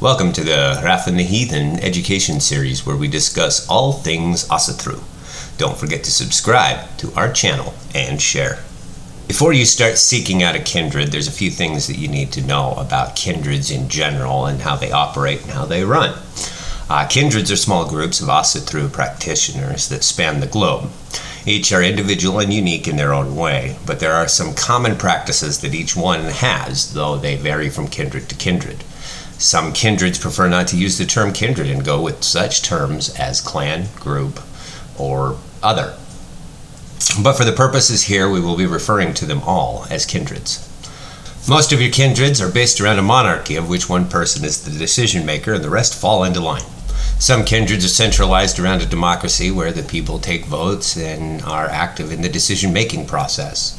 Welcome to the the Heathen education series where we discuss all things Asatru. Don't forget to subscribe to our channel and share. Before you start seeking out a kindred, there's a few things that you need to know about kindreds in general and how they operate and how they run. Uh, kindreds are small groups of Asatru practitioners that span the globe. Each are individual and unique in their own way, but there are some common practices that each one has, though they vary from kindred to kindred. Some kindreds prefer not to use the term kindred and go with such terms as clan, group, or other. But for the purposes here, we will be referring to them all as kindreds. Most of your kindreds are based around a monarchy of which one person is the decision maker and the rest fall into line. Some kindreds are centralized around a democracy where the people take votes and are active in the decision making process.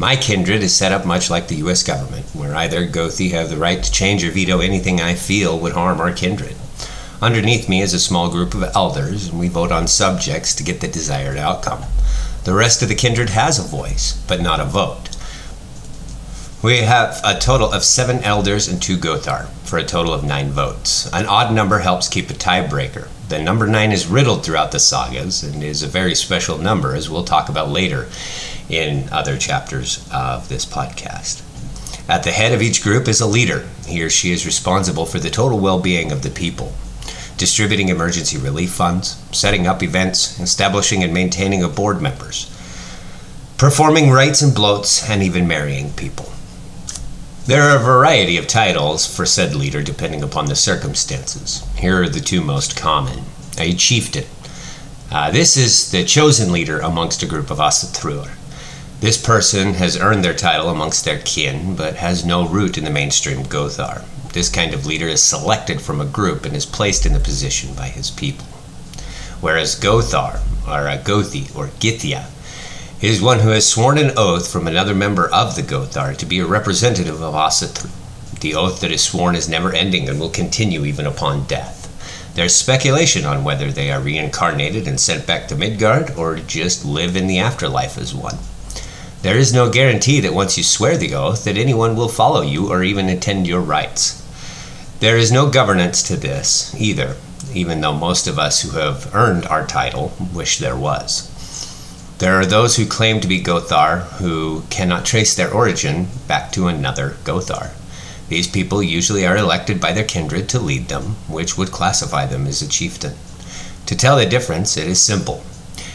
My kindred is set up much like the US government, where I, their Gothi, have the right to change or veto anything I feel would harm our kindred. Underneath me is a small group of elders, and we vote on subjects to get the desired outcome. The rest of the kindred has a voice, but not a vote. We have a total of seven elders and two Gothar, for a total of nine votes. An odd number helps keep a tiebreaker. The number nine is riddled throughout the sagas and is a very special number, as we'll talk about later in other chapters of this podcast. At the head of each group is a leader. He or she is responsible for the total well being of the people, distributing emergency relief funds, setting up events, establishing and maintaining a board members, performing rites and blóts, and even marrying people. There are a variety of titles for said leader depending upon the circumstances. Here are the two most common a chieftain. Uh, this is the chosen leader amongst a group of Asatruar. This person has earned their title amongst their kin, but has no root in the mainstream Gothar. This kind of leader is selected from a group and is placed in the position by his people. Whereas Gothar, or a Gothi, or Is one who has sworn an oath from another member of the Gothar to be a representative of Asatru. The oath that is sworn is never ending and will continue even upon death. There's speculation on whether they are reincarnated and sent back to Midgard or just live in the afterlife as one. There is no guarantee that once you swear the oath that anyone will follow you or even attend your rites. There is no governance to this either, even though most of us who have earned our title wish there was. There are those who claim to be Gothar who cannot trace their origin back to another Gothar. These people usually are elected by their kindred to lead them, which would classify them as a chieftain. To tell the difference, it is simple.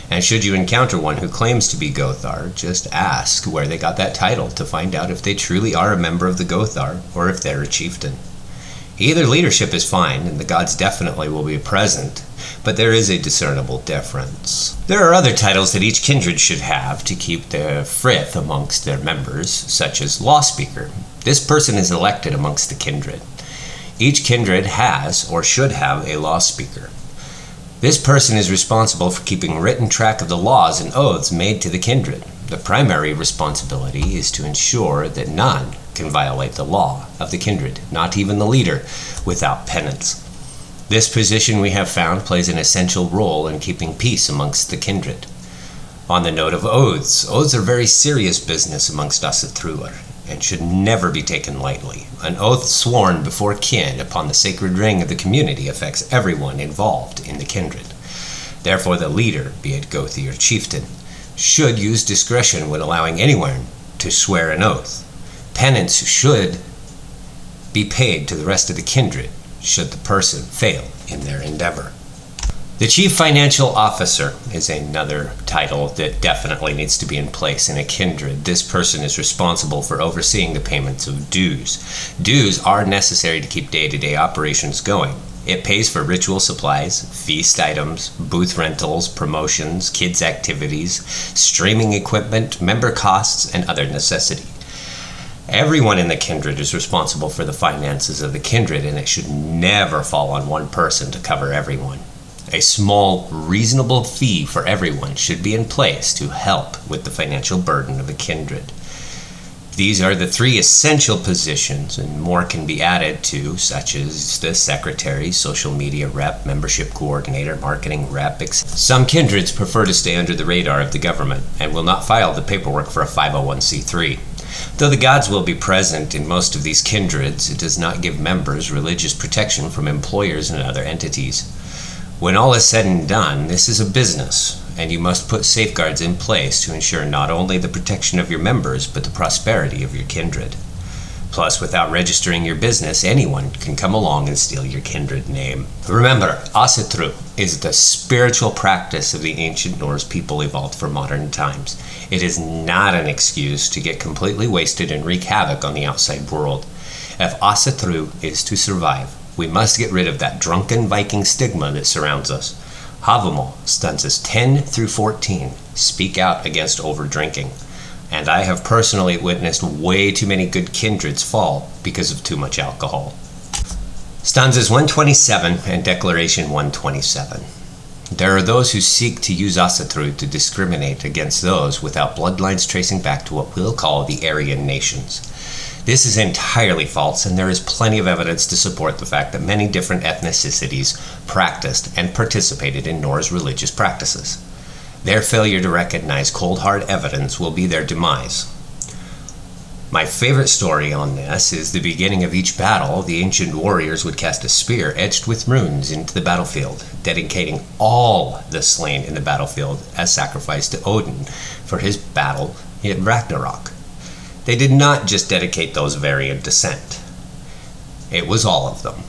And should you encounter one who claims to be Gothar, just ask where they got that title to find out if they truly are a member of the Gothar or if they're a chieftain. Either leadership is fine, and the gods definitely will be present, but there is a discernible difference. There are other titles that each kindred should have to keep the frith amongst their members, such as Law Speaker. This person is elected amongst the kindred. Each kindred has, or should have, a law speaker. This person is responsible for keeping written track of the laws and oaths made to the kindred. The primary responsibility is to ensure that none can violate the law of the kindred, not even the leader, without penance. This position we have found plays an essential role in keeping peace amongst the kindred. On the note of oaths, oaths are very serious business amongst us Asatruar and should never be taken lightly. An oath sworn before kin upon the sacred ring of the community affects everyone involved in the kindred. Therefore, the leader, be it Gothi or chieftain, should use discretion when allowing anyone to swear an oath. Penance should be paid to the rest of the kindred should the person fail in their endeavor. The Chief Financial Officer is another title that definitely needs to be in place in a kindred. This person is responsible for overseeing the payments of dues. Dues are necessary to keep day to day operations going. It pays for ritual supplies, feast items, booth rentals, promotions, kids' activities, streaming equipment, member costs, and other necessity. Everyone in the kindred is responsible for the finances of the kindred, and it should never fall on one person to cover everyone. A small, reasonable fee for everyone should be in place to help with the financial burden of a kindred. These are the three essential positions, and more can be added to, such as the secretary, social media rep, membership coordinator, marketing rep. Etc. Some kindreds prefer to stay under the radar of the government and will not file the paperwork for a 501c3. Though the gods will be present in most of these kindreds, it does not give members religious protection from employers and other entities. When all is said and done, this is a business, and you must put safeguards in place to ensure not only the protection of your members, but the prosperity of your kindred. Plus, without registering your business, anyone can come along and steal your kindred name. Remember, Asatru is the spiritual practice of the ancient Norse people evolved for modern times. It is not an excuse to get completely wasted and wreak havoc on the outside world. If Asatru is to survive, we must get rid of that drunken Viking stigma that surrounds us. Havamal, stanzas 10 through 14, speak out against overdrinking. and I have personally witnessed way too many good kindreds fall because of too much alcohol. Stanzas 127 and Declaration 127. There are those who seek to use Asatru to discriminate against those without bloodlines tracing back to what we'll call the Aryan nations. This is entirely false, and there is plenty of evidence to support the fact that many different ethnicities practiced and participated in Norse religious practices. Their failure to recognize cold hard evidence will be their demise. My favorite story on this is the beginning of each battle, the ancient warriors would cast a spear etched with runes into the battlefield, dedicating all the slain in the battlefield as sacrifice to Odin for his battle at Ragnarok. They did not just dedicate those variant descent, it was all of them.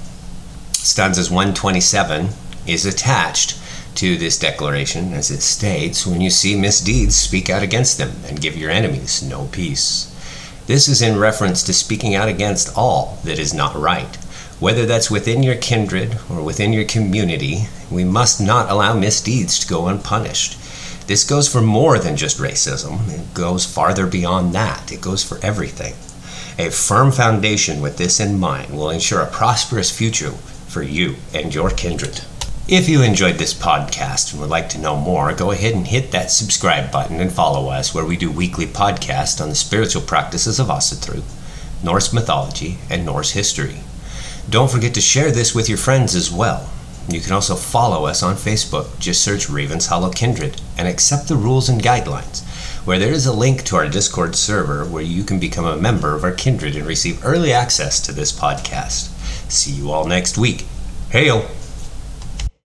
Stanzas 127 is attached to this declaration as it states when you see misdeeds, speak out against them and give your enemies no peace. This is in reference to speaking out against all that is not right. Whether that's within your kindred or within your community, we must not allow misdeeds to go unpunished. This goes for more than just racism, it goes farther beyond that, it goes for everything. A firm foundation with this in mind will ensure a prosperous future for you and your kindred. If you enjoyed this podcast and would like to know more, go ahead and hit that subscribe button and follow us where we do weekly podcasts on the spiritual practices of Asatru, Norse mythology, and Norse history. Don't forget to share this with your friends as well. You can also follow us on Facebook. Just search Raven's Hollow Kindred and accept the rules and guidelines, where there is a link to our Discord server where you can become a member of our kindred and receive early access to this podcast. See you all next week. Hail!